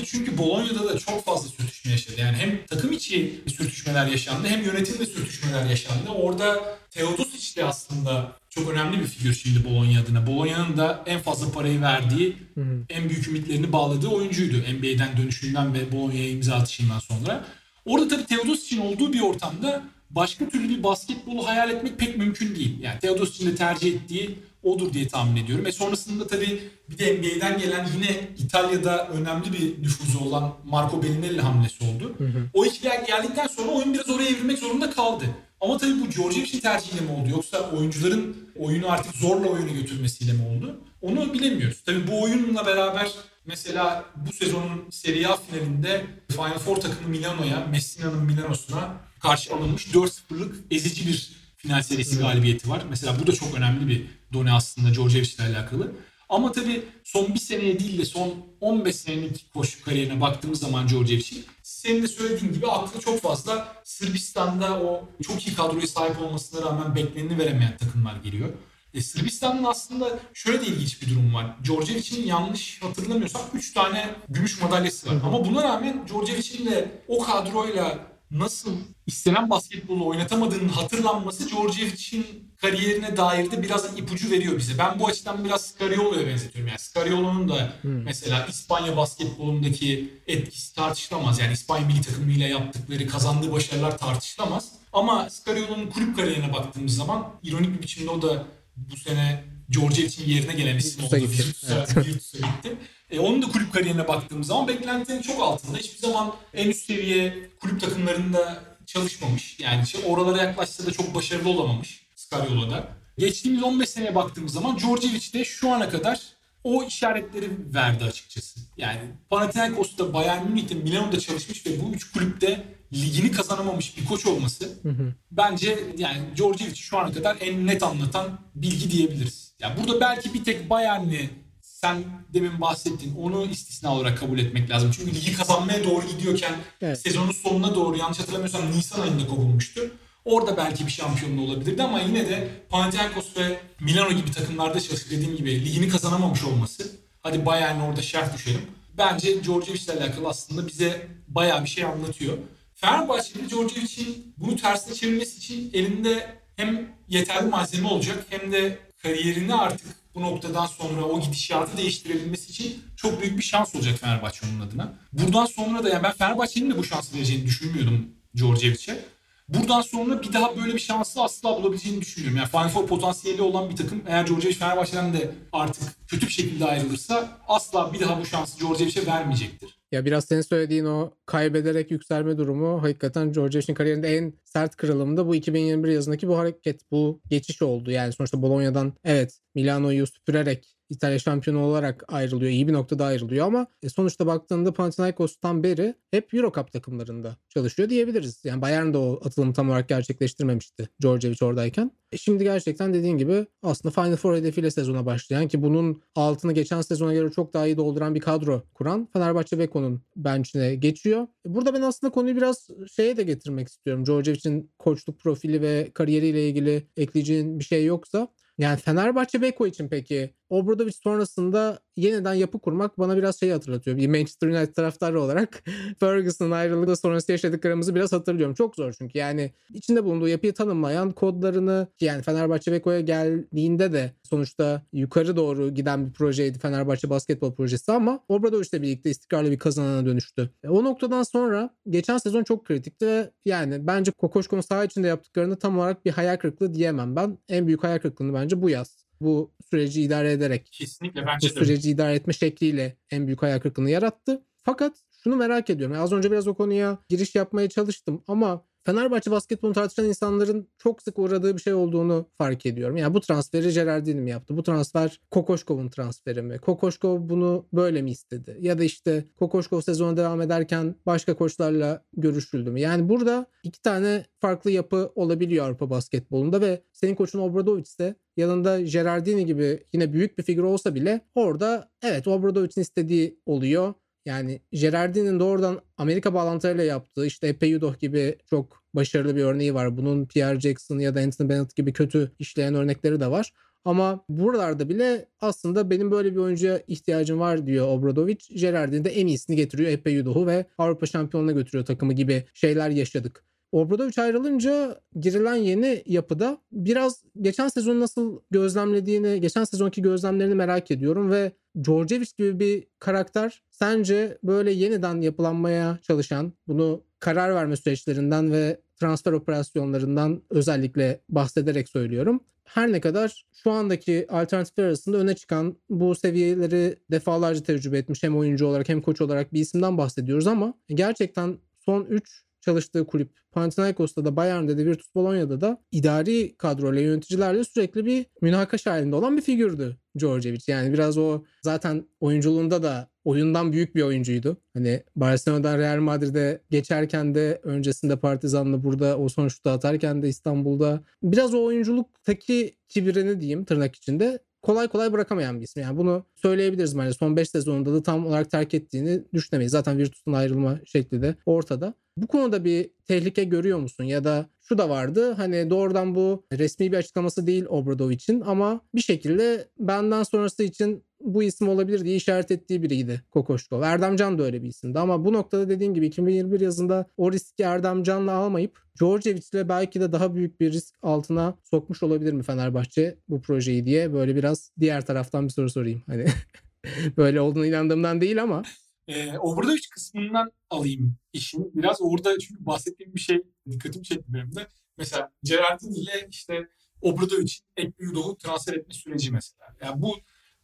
çünkü Bologna'da da çok fazla sürtüşme yaşadı. Yani hem takım içi sürtüşmeler yaşandı hem yönetimde sürtüşmeler yaşandı. Orada Teodosic de aslında çok önemli bir figür şimdi Bologna adına. Bologna'nın da en fazla parayı verdiği, hı hı. en büyük ümitlerini bağladığı oyuncuydu. NBA'den dönüşünden ve Bologna'ya imza atışından sonra. Orada tabii Teodosic'in olduğu bir ortamda başka türlü bir basketbolu hayal etmek pek mümkün değil. Yani Teodosic'in de tercih ettiği odur diye tahmin ediyorum. E sonrasında tabii bir de NBA'den gelen yine İtalya'da önemli bir nüfuzu olan Marco Bellinelli hamlesi oldu. Hı hı. O ikili geldikten sonra oyun biraz oraya evrilmek zorunda kaldı. Ama tabii bu Djordjevic'in tercihiyle mi oldu yoksa oyuncuların oyunu artık zorla oyunu götürmesiyle mi oldu? Onu bilemiyoruz. Tabii bu oyunla beraber mesela bu sezonun Serie A finalinde Final Four takımı Milano'ya, Messina'nın Milano'suna karşı alınmış 4-0'lık ezici bir final serisi galibiyeti var. Mesela bu da çok önemli bir done aslında Djordjevic ile alakalı. Ama tabii son bir seneye değil de son 15 senelik koşu kariyerine baktığımız zaman Djordjevic'in senin de söylediğin gibi aklı çok fazla Sırbistan'da o çok iyi kadroya sahip olmasına rağmen bekleneni veremeyen takımlar geliyor. E, Sırbistan'ın aslında şöyle de ilginç bir durum var. Djordjevic'in yanlış hatırlamıyorsam 3 tane gümüş madalyası var. Ama buna rağmen Djordjevic'in de o kadroyla nasıl istenen basketbolu oynatamadığının hatırlanması Djordjevic'in kariyerine dair de biraz ipucu veriyor bize. Ben bu açıdan biraz Scariolo'ya benzetiyorum. Yani Scariolo'nun da hmm. mesela İspanya basketbolundaki etkisi tartışılamaz. Yani İspanya milli takımıyla yaptıkları, kazandığı başarılar tartışılamaz. Ama Scariolo'nun kulüp kariyerine baktığımız zaman ironik bir biçimde o da bu sene Djordjevic'in yerine gelen isim oldu. Virtus'a gitti. E, onun da kulüp kariyerine baktığımız zaman beklentilerin çok altında. Hiçbir zaman en üst seviye kulüp takımlarında çalışmamış. Yani işte oralara yaklaşsa da çok başarılı olamamış Scariolo'da. Geçtiğimiz 15 seneye baktığımız zaman Djordjevic de şu ana kadar o işaretleri verdi açıkçası. Yani Panathinaikos'ta, Bayern Münih'te, Milano'da çalışmış ve bu üç kulüpte ligini kazanamamış bir koç olması hı hı. bence yani Djordjevic şu ana kadar en net anlatan bilgi diyebiliriz. Yani burada belki bir tek Bayern'i sen demin bahsettin onu istisna olarak kabul etmek lazım. Çünkü ligi kazanmaya doğru gidiyorken evet. sezonun sonuna doğru yanlış hatırlamıyorsam Nisan ayında kovulmuştu. Orada belki bir şampiyonluğu olabilirdi ama yine de Panathinaikos ve Milano gibi takımlarda çalışıp dediğim gibi ligini kazanamamış olması. Hadi Bayern'e orada şerh düşelim. Bence Djordjevic ile alakalı aslında bize bayağı bir şey anlatıyor. Fenerbahçe'de Djordjevic'in bunu tersine çevirmesi için elinde hem yeterli malzeme olacak hem de kariyerini artık bu noktadan sonra o gidişatı değiştirebilmesi için çok büyük bir şans olacak Fenerbahçe onun adına. Buradan sonra da yani ben Fenerbahçe'nin de bu şansı vereceğini düşünmüyordum Djordjevic'e. Buradan sonra bir daha böyle bir şansı asla bulabileceğini düşünüyorum. Yani Final Four potansiyeli olan bir takım eğer Djordjevic Fenerbahçe'den de artık kötü bir şekilde ayrılırsa asla bir daha bu şansı Djordjevic'e vermeyecektir. Ya biraz senin söylediğin o kaybederek yükselme durumu hakikaten Djordjevic'in kariyerinde en sert kırılımda bu 2021 yazındaki bu hareket, bu geçiş oldu. Yani sonuçta Bologna'dan evet Milano'yu süpürerek İtalya şampiyonu olarak ayrılıyor. İyi bir noktada ayrılıyor ama e, sonuçta baktığında Panathinaikos'tan beri hep Eurocup takımlarında çalışıyor diyebiliriz. Yani Bayern de o atılımı tam olarak gerçekleştirmemişti Djordjevic oradayken. E şimdi gerçekten dediğin gibi aslında Final Four hedefiyle sezona başlayan ki bunun altını geçen sezona göre çok daha iyi dolduran bir kadro kuran Fenerbahçe Beko'nun bench'ine geçiyor. E, burada ben aslında konuyu biraz şeye de getirmek istiyorum. Djordjevic'in koçluk profili ve kariyeriyle ilgili ekleyeceğin bir şey yoksa yani Fenerbahçe Beko için peki Obradovic sonrasında yeniden yapı kurmak bana biraz şeyi hatırlatıyor. Bir Manchester United taraftarı olarak Ferguson'ın ayrılığı sonrası yaşadıklarımızı biraz hatırlıyorum. Çok zor çünkü yani içinde bulunduğu yapıyı tanımlayan kodlarını yani Fenerbahçe Beko'ya geldiğinde de sonuçta yukarı doğru giden bir projeydi Fenerbahçe basketbol projesi ama Obradovic'le birlikte istikrarlı bir kazanana dönüştü. E, o noktadan sonra geçen sezon çok kritikti ve yani bence Kokoşko'nun saha içinde yaptıklarını tam olarak bir hayal kırıklığı diyemem ben. En büyük hayal kırıklığını bence bu yaz bu süreci idare ederek kesinlikle bence bu süreci de. idare etme şekliyle en büyük hayal kırıklığını yarattı. Fakat şunu merak ediyorum. Yani az önce biraz o konuya giriş yapmaya çalıştım ama Fenerbahçe basketbolu tartışan insanların çok sık uğradığı bir şey olduğunu fark ediyorum. Yani bu transferi Gerardini mi yaptı? Bu transfer Kokoşkov'un transferi mi? Kokoşkov bunu böyle mi istedi? Ya da işte Kokoşkov sezona devam ederken başka koçlarla görüşüldü mü? Yani burada iki tane farklı yapı olabiliyor Avrupa basketbolunda ve senin koçun Obradovic ise yanında Gerardini gibi yine büyük bir figür olsa bile orada evet Obradovic'in istediği oluyor. Yani Gerardin'in doğrudan Amerika bağlantılarıyla yaptığı işte Epe Udoh gibi çok başarılı bir örneği var. Bunun Pierre Jackson ya da Anthony Bennett gibi kötü işleyen örnekleri de var. Ama buralarda bile aslında benim böyle bir oyuncuya ihtiyacım var diyor Obradovic. Gerardin de en iyisini getiriyor Epe Udoh'u ve Avrupa şampiyonuna götürüyor takımı gibi şeyler yaşadık. Obradovic ayrılınca girilen yeni yapıda biraz geçen sezon nasıl gözlemlediğini, geçen sezonki gözlemlerini merak ediyorum ve Djordjevic gibi bir karakter sence böyle yeniden yapılanmaya çalışan, bunu karar verme süreçlerinden ve transfer operasyonlarından özellikle bahsederek söylüyorum. Her ne kadar şu andaki alternatifler arasında öne çıkan bu seviyeleri defalarca tecrübe etmiş hem oyuncu olarak hem koç olarak bir isimden bahsediyoruz ama gerçekten son 3 çalıştığı kulüp Panathinaikos'ta da Bayern'de de Virtus Bologna'da da idari kadroyla yöneticilerle sürekli bir münakaş halinde olan bir figürdü Djordjevic. Yani biraz o zaten oyunculuğunda da oyundan büyük bir oyuncuydu. Hani Barcelona'dan Real Madrid'e geçerken de öncesinde Partizan'la burada o sonuçta atarken de İstanbul'da biraz o oyunculuktaki kibirini diyeyim tırnak içinde kolay kolay bırakamayan bir isim. Yani bunu söyleyebiliriz bence. Son 5 sezonunda da tam olarak terk ettiğini düşünemeyiz. Zaten Virtus'un ayrılma şekli de ortada. Bu konuda bir tehlike görüyor musun? Ya da şu da vardı hani doğrudan bu resmi bir açıklaması değil Obradovic'in ama bir şekilde benden sonrası için bu isim olabilir diye işaret ettiği biriydi Kokoşkov. Erdemcan da öyle bir isimdi ama bu noktada dediğin gibi 2021 yazında o riski Erdemcan'la almayıp Djordjevic'le belki de daha büyük bir risk altına sokmuş olabilir mi Fenerbahçe bu projeyi diye böyle biraz diğer taraftan bir soru sorayım. Hani böyle olduğunu inandığımdan değil ama. Ee, Obradovic kısmından alayım işin. Biraz orada çünkü bahsettiğim bir şey dikkatimi çekti benim de. Mesela Gerardin ile işte Obradovic'in Ekbiyudov'u transfer etme süreci mesela. Yani bu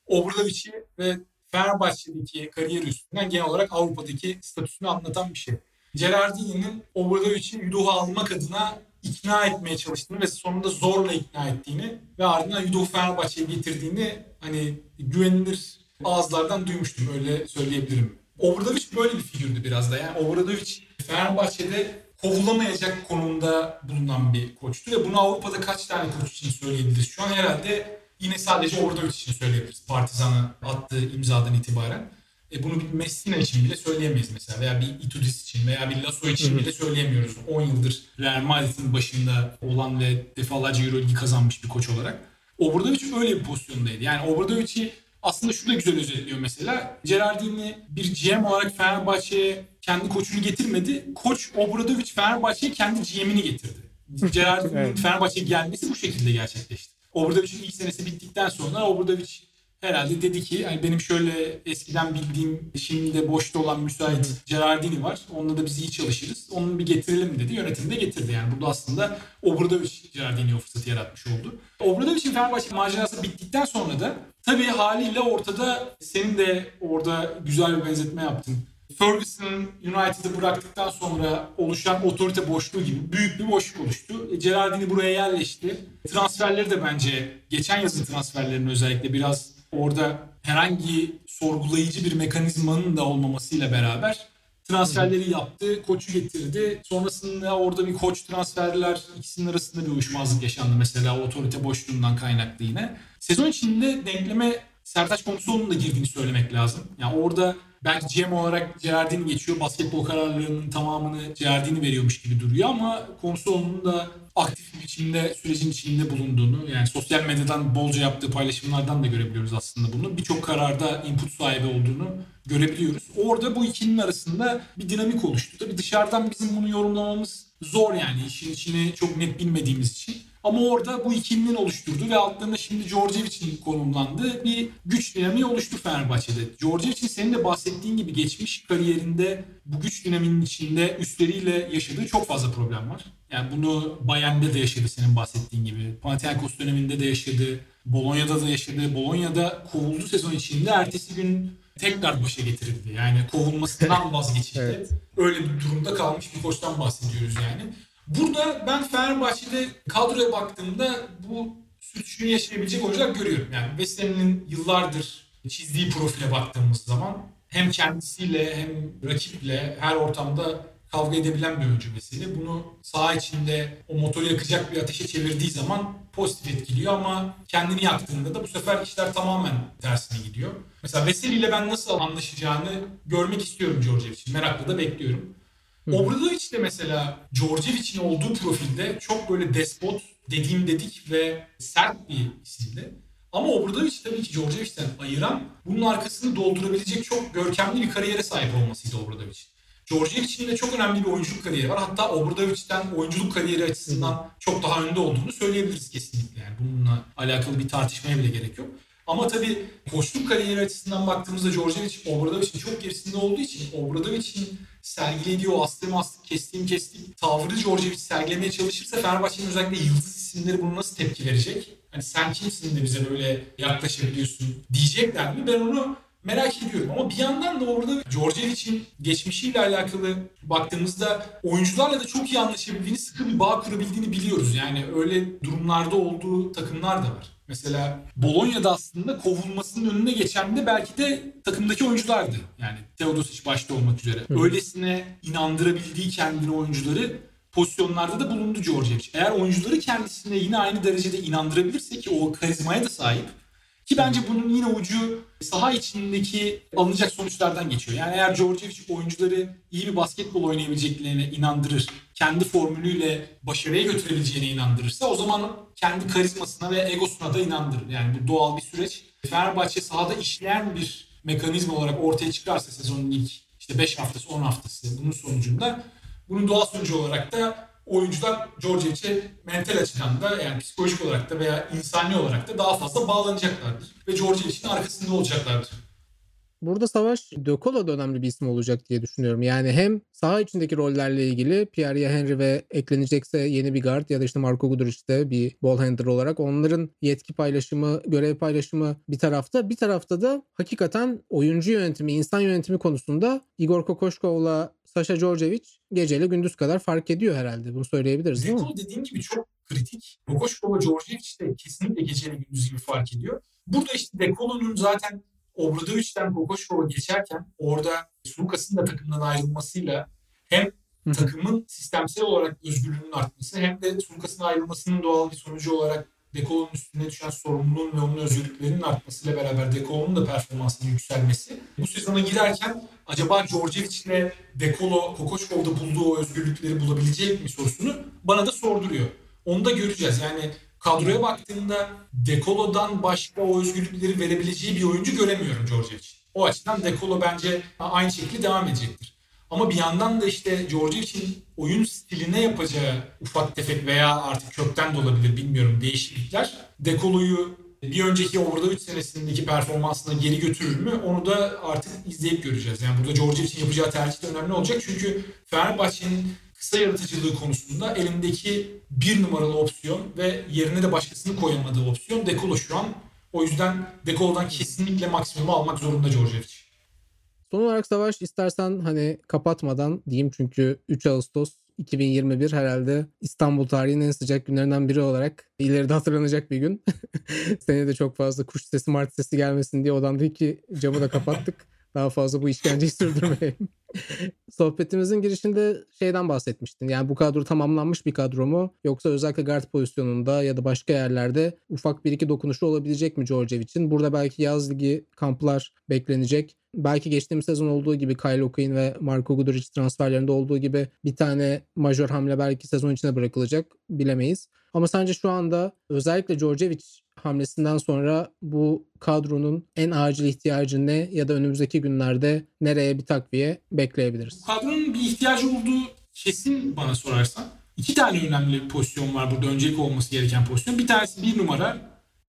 Obradovic'i ve Fenerbahçe'deki kariyeri üstünden genel olarak Avrupa'daki statüsünü anlatan bir şey. Gerardini'nin Obradovic'i Yudoh'u almak adına ikna etmeye çalıştığını ve sonunda zorla ikna ettiğini ve ardından Yudoh'u Fenerbahçe'ye getirdiğini hani güvenilir ağızlardan duymuştum öyle söyleyebilirim. Obradovic böyle bir figürdü biraz da. Yani Obradovic Fenerbahçe'de kovulamayacak konumda bulunan bir koçtu ve bunu Avrupa'da kaç tane koç için söyleyebiliriz? Şu an herhalde yine sadece Obradovic için söyleyebiliriz. Partizan'a attığı imzadan itibaren. E bunu bir Messina için bile söyleyemeyiz mesela veya bir Itudis için veya bir Lasso için bile söyleyemiyoruz. 10 yıldır Real Madrid'in başında olan ve defalarca Euroligi kazanmış bir koç olarak. Obradovic öyle bir pozisyondaydı. Yani Obradovic'i aslında şu da güzel özetliyor mesela. Gerardini bir GM olarak Fenerbahçe'ye kendi koçunu getirmedi. Koç Obradovic Fenerbahçe'ye kendi GM'ini getirdi. Gerardini'nin evet. Fenerbahçe'ye gelmesi bu şekilde gerçekleşti. Obradovic'in ilk senesi bittikten sonra Obradovic herhalde dedi ki yani benim şöyle eskiden bildiğim şimdi de boşta olan müsait Gerardini var. Onunla da biz iyi çalışırız. Onu bir getirelim dedi. Yönetim de getirdi. Yani burada aslında Obradovic Gerardini'ye o fırsatı yaratmış oldu. Obradovic'in Fenerbahçe macerası bittikten sonra da tabii haliyle ortada senin de orada güzel bir benzetme yaptın. Ferguson United'ı bıraktıktan sonra oluşan otorite boşluğu gibi büyük bir boşluk oluştu. E, Gerardini buraya yerleşti. Transferleri de bence geçen yazın transferlerinin özellikle biraz orada herhangi sorgulayıcı bir mekanizmanın da olmamasıyla beraber transferleri yaptı, koçu getirdi. Sonrasında orada bir koç transferler ikisinin arasında bir uyuşmazlık yaşandı mesela otorite boşluğundan kaynaklı yine. Sezon içinde denkleme Sertaç Komsoğlu'nun da girdiğini söylemek lazım. Yani orada belki GM olarak Gerardini geçiyor. Basketbol kararlarının tamamını Gerardini veriyormuş gibi duruyor ama Komsoğlu'nun da aktif bir biçimde sürecin içinde bulunduğunu yani sosyal medyadan bolca yaptığı paylaşımlardan da görebiliyoruz aslında bunu. Birçok kararda input sahibi olduğunu görebiliyoruz. Orada bu ikinin arasında bir dinamik oluştu. Tabii dışarıdan bizim bunu yorumlamamız zor yani işin içini çok net bilmediğimiz için. Ama orada bu ikilinin oluşturduğu ve altlarında şimdi Djordjevic'in konumlandığı bir güç dinamiği oluştu Fenerbahçe'de. Djordjevic'in senin de bahsettiğin gibi geçmiş kariyerinde bu güç dinaminin içinde üstleriyle yaşadığı çok fazla problem var. Yani bunu Bayern'de de yaşadı senin bahsettiğin gibi. Panathinaikos döneminde de yaşadı. Bolonya'da da yaşadı. Bolonya'da kovuldu sezon içinde. Ertesi gün tekrar başa getirildi. Yani kovulmasından vazgeçildi. evet. Öyle bir durumda kalmış bir koçtan bahsediyoruz yani. Burada ben Fenerbahçe'de kadroya baktığımda bu sürçünü yaşayabilecek oyuncular görüyorum. Yani Veseli'nin yıllardır çizdiği profile baktığımız zaman hem kendisiyle hem rakiple her ortamda kavga edebilen bir oyuncu Veseli. Bunu saha içinde o motoru yakacak bir ateşe çevirdiği zaman pozitif etkiliyor ama kendini yaktığında da bu sefer işler tamamen tersine gidiyor. Mesela Veseli ile ben nasıl anlaşacağını görmek istiyorum George için. Merakla da bekliyorum. Obradovic de mesela Djordjevic'in olduğu profilde çok böyle despot, dediğim dedik ve sert bir isimdi. Ama Obradovic tabii ki Djordjevic'ten ayıran bunun arkasını doldurabilecek çok görkemli bir kariyere sahip olmasıydı Obradovic. Djordjevic'in de çok önemli bir oyunculuk kariyeri var. Hatta Obradovic'ten oyunculuk kariyeri açısından çok daha önde olduğunu söyleyebiliriz kesinlikle. Yani bununla alakalı bir tartışmaya bile gerek yok. Ama tabii koçluk kariyeri açısından baktığımızda Djordjevic Obradovic'in çok gerisinde olduğu için Obradovic'in sergilediği o astım astık, kestiğim kestik tavrı Djordjevic sergilemeye çalışırsa Fenerbahçe'nin özellikle yıldız isimleri bunu nasıl tepki verecek? Hani sen kimsin de bize böyle yaklaşabiliyorsun diyecekler mi? Ben onu merak ediyorum. Ama bir yandan da orada Djordjevic'in geçmişiyle alakalı baktığımızda oyuncularla da çok iyi anlaşabildiğini, sıkı bir bağ kurabildiğini biliyoruz. Yani öyle durumlarda olduğu takımlar da var. Mesela Bolonya'da aslında kovulmasının önüne geçen de belki de takımdaki oyunculardı. Yani Teodosic başta olmak üzere. Hı. Öylesine inandırabildiği kendini oyuncuları pozisyonlarda da bulundu Djordjevic. Eğer oyuncuları kendisine yine aynı derecede inandırabilirse ki o karizmaya da sahip ki bence bunun yine ucu saha içindeki alınacak sonuçlardan geçiyor. Yani eğer Djordjevic oyuncuları iyi bir basketbol oynayabileceklerine inandırır, kendi formülüyle başarıya götürebileceğine inandırırsa o zaman kendi karizmasına ve egosuna da inandırır. Yani bu doğal bir süreç. Fenerbahçe sahada işleyen bir mekanizma olarak ortaya çıkarsa sezonun ilk işte 5 haftası 10 haftası bunun sonucunda bunun doğal sonucu olarak da oyuncular Djordjevic'e mental açıdan da yani psikolojik olarak da veya insani olarak da daha fazla bağlanacaklardır. Ve Djordjevic'in arkasında olacaklardır. Burada Savaş De da önemli bir isim olacak diye düşünüyorum. Yani hem saha içindeki rollerle ilgili Pierre Henry ve eklenecekse yeni bir guard ya da işte Marco Guduric'te bir ball handler olarak onların yetki paylaşımı, görev paylaşımı bir tarafta. Bir tarafta da hakikaten oyuncu yönetimi, insan yönetimi konusunda Igor Kokoşkov'la Sasha Djordjevic geceyle gündüz kadar fark ediyor herhalde. Bunu söyleyebiliriz değil mi? Dediğim gibi çok kritik. Kokoşkov ve Djordjevic de kesinlikle geceyle gündüz gibi fark ediyor. Burada işte Dekolo'nun zaten Obradovic'den Kokoşkov'a geçerken orada Sulukas'ın da takımdan ayrılmasıyla hem takımın sistemsel olarak özgürlüğünün artması hem de Sulukas'ın ayrılmasının doğal bir sonucu olarak Dekol'un üstüne düşen sorumluluğun ve onun özgürlüklerinin artmasıyla beraber Dekol'un da performansının yükselmesi. Bu sezona girerken acaba Djordjevic ile Dekolo Kokoşkov'da bulduğu o özgürlükleri bulabilecek mi sorusunu bana da sorduruyor. Onu da göreceğiz. Yani kadroya baktığımda Dekolo'dan başka o özgürlükleri verebileceği bir oyuncu göremiyorum Djordjevic. O açıdan Dekolo bence aynı şekilde devam edecektir. Ama bir yandan da işte Djordjevic'in oyun stiline yapacağı ufak tefek veya artık kökten de olabilir bilmiyorum değişiklikler Dekolo'yu bir önceki orada 3 senesindeki performansına geri götürür mü? Onu da artık izleyip göreceğiz. Yani burada Djordjevic'in yapacağı tercih de önemli olacak. Çünkü Fenerbahçe'nin kısa yaratıcılığı konusunda elindeki bir numaralı opsiyon ve yerine de başkasını koyamadığı opsiyon Dekolo şu an. O yüzden Dekolo'dan kesinlikle maksimumu almak zorunda Djordjevic. Son olarak Savaş istersen hani kapatmadan diyeyim çünkü 3 Ağustos 2021 herhalde İstanbul tarihinin en sıcak günlerinden biri olarak ileride hatırlanacak bir gün. Seni de çok fazla kuş sesi mart sesi gelmesin diye odamdaki camı da kapattık. Daha fazla bu işkenceyi sürdürmeyeyim. Sohbetimizin girişinde şeyden bahsetmiştin. Yani bu kadro tamamlanmış bir kadro mu? Yoksa özellikle guard pozisyonunda ya da başka yerlerde ufak bir iki dokunuşu olabilecek mi Djordjevic'in? Burada belki yaz ligi kamplar beklenecek. Belki geçtiğimiz sezon olduğu gibi Kyle O'Quinn ve Marco Guduric transferlerinde olduğu gibi bir tane majör hamle belki sezon içine bırakılacak. Bilemeyiz. Ama sence şu anda özellikle Djordjevic hamlesinden sonra bu kadronun en acil ihtiyacı ne ya da önümüzdeki günlerde nereye bir takviye bekleyebiliriz? Kadronun bir ihtiyacı olduğu kesin bana sorarsan. İki tane önemli bir pozisyon var burada öncelik olması gereken pozisyon. Bir tanesi bir numara.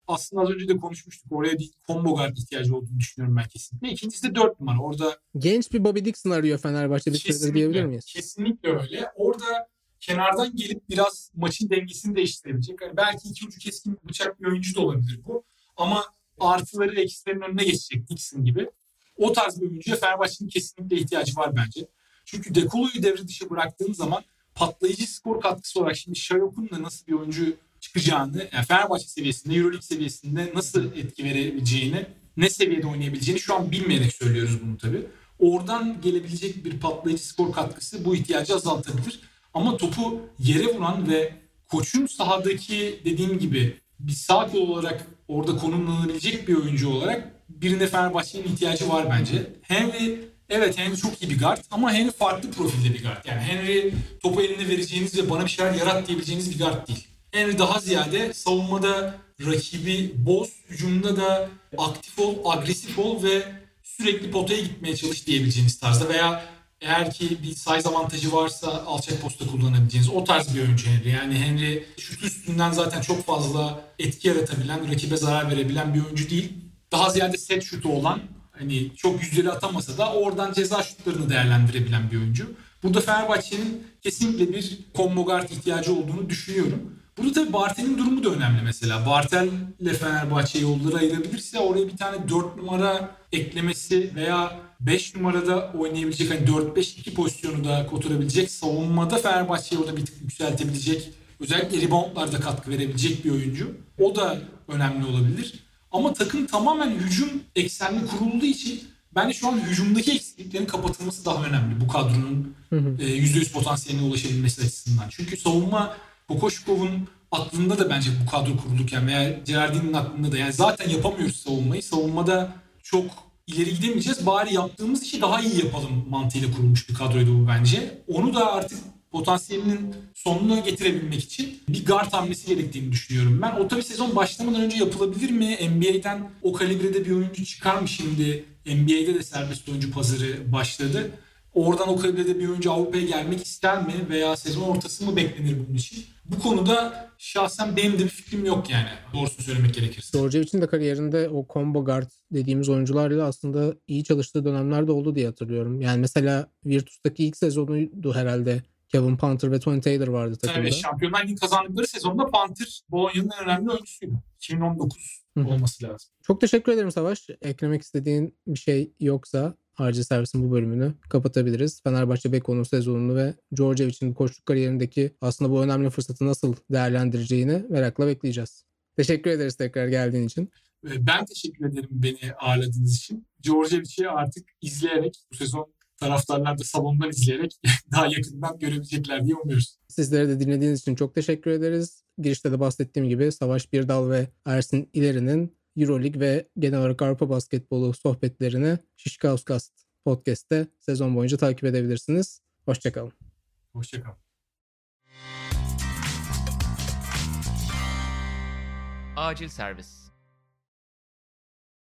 Aslında az önce de konuşmuştuk. Oraya bir combo guard ihtiyacı olduğunu düşünüyorum ben kesinlikle. İkincisi de dört numara. Orada genç bir Bobby Dixon arıyor Fenerbahçe bir süredir diyebilir miyiz? Kesinlikle öyle. Orada kenardan gelip biraz maçın dengesini değiştirebilecek. Yani belki iki ucu keskin bıçak bir oyuncu da olabilir bu. Ama artıları eksilerin önüne geçecek Dixon gibi. O tarz bir oyuncuya Fenerbahçe'nin kesinlikle ihtiyacı var bence. Çünkü Dekolo'yu devre dışı bıraktığın zaman patlayıcı skor katkısı olarak şimdi Şayok'un da nasıl bir oyuncu çıkacağını, yani Fenerbahçe seviyesinde, Euroleague seviyesinde nasıl etki verebileceğini, ne seviyede oynayabileceğini şu an bilmeyerek söylüyoruz bunu tabii. Oradan gelebilecek bir patlayıcı skor katkısı bu ihtiyacı azaltabilir. Ama topu yere vuran ve koçun sahadaki dediğim gibi bir sağ kol olarak orada konumlanabilecek bir oyuncu olarak birine Fenerbahçe'nin ihtiyacı var bence. Henry evet Henry çok iyi bir guard ama Henry farklı profilde bir guard. Yani Henry topu eline vereceğiniz ve bana bir şeyler yarat diyebileceğiniz bir guard değil. Henry daha ziyade savunmada rakibi boz, hücumda da aktif ol, agresif ol ve sürekli potaya gitmeye çalış diyebileceğiniz tarzda veya eğer ki bir size avantajı varsa alçak posta kullanabileceğiniz o tarz bir oyuncu Henry. Yani Henry şut üstünden zaten çok fazla etki yaratabilen, rakibe zarar verebilen bir oyuncu değil. Daha ziyade set şutu olan, hani çok yüzdeli atamasa da oradan ceza şutlarını değerlendirebilen bir oyuncu. Burada Fenerbahçe'nin kesinlikle bir combo guard ihtiyacı olduğunu düşünüyorum. Burada tabii Bartel'in durumu da önemli mesela. Bartel ile Fenerbahçe yolları ayırabilirse oraya bir tane 4 numara eklemesi veya 5 numarada oynayabilecek hani 4-5-2 pozisyonu da koturabilecek. Savunmada Fenerbahçe'yi orada bir tık yükseltebilecek. Özellikle reboundlarda katkı verebilecek bir oyuncu. O da önemli olabilir. Ama takım tamamen hücum eksenli kurulduğu için bence şu an hücumdaki eksikliklerin kapatılması daha önemli bu kadronun %100 potansiyeline ulaşabilmesi açısından. Çünkü savunma Kokoşkov'un aklında da bence bu kadro kurulurken veya Gerardin'in aklında da yani zaten yapamıyoruz savunmayı. Savunmada çok ileri gidemeyeceğiz. Bari yaptığımız işi daha iyi yapalım mantığıyla kurulmuş bir kadroydu bu bence. Onu da artık potansiyelinin sonunu getirebilmek için bir guard hamlesi gerektiğini düşünüyorum ben. O tabii sezon başlamadan önce yapılabilir mi? NBA'den o kalibrede bir oyuncu çıkar mı şimdi? NBA'de de serbest oyuncu pazarı başladı. Oradan o kalibrede bir oyuncu Avrupa'ya gelmek ister mi? Veya sezon ortası mı beklenir bunun için? Bu konuda şahsen benim de bir fikrim yok yani. Doğrusunu söylemek gerekirse. Djordjevic'in de kariyerinde o combo guard dediğimiz oyuncularla aslında iyi çalıştığı dönemler de oldu diye hatırlıyorum. Yani mesela Virtus'taki ilk sezonuydu herhalde. Kevin Panther ve Tony Taylor vardı takımda. Tabii Şampiyonlar Ligi kazandıkları sezonda Panther Bolonya'nın en önemli oyuncusuydu. 2019 olması lazım. Çok teşekkür ederim Savaş. Eklemek istediğin bir şey yoksa Harcı Servis'in bu bölümünü kapatabiliriz. Fenerbahçe Beko'nun sezonunu ve Djordjevic'in koçluk kariyerindeki aslında bu önemli fırsatı nasıl değerlendireceğini merakla bekleyeceğiz. Teşekkür ederiz tekrar geldiğin için. Ben teşekkür ederim beni ağırladığınız için. Djordjevic'i artık izleyerek bu sezon taraftarlar da salondan izleyerek daha yakından görebilecekler diye umuyoruz. Sizlere de dinlediğiniz için çok teşekkür ederiz. Girişte de bahsettiğim gibi Savaş Birdal ve Ersin İleri'nin Euroleague ve genel olarak Avrupa basketbolu sohbetlerini Şişkauscast podcast'te sezon boyunca takip edebilirsiniz. Hoşçakalın. Hoşçakalın. Acil servis.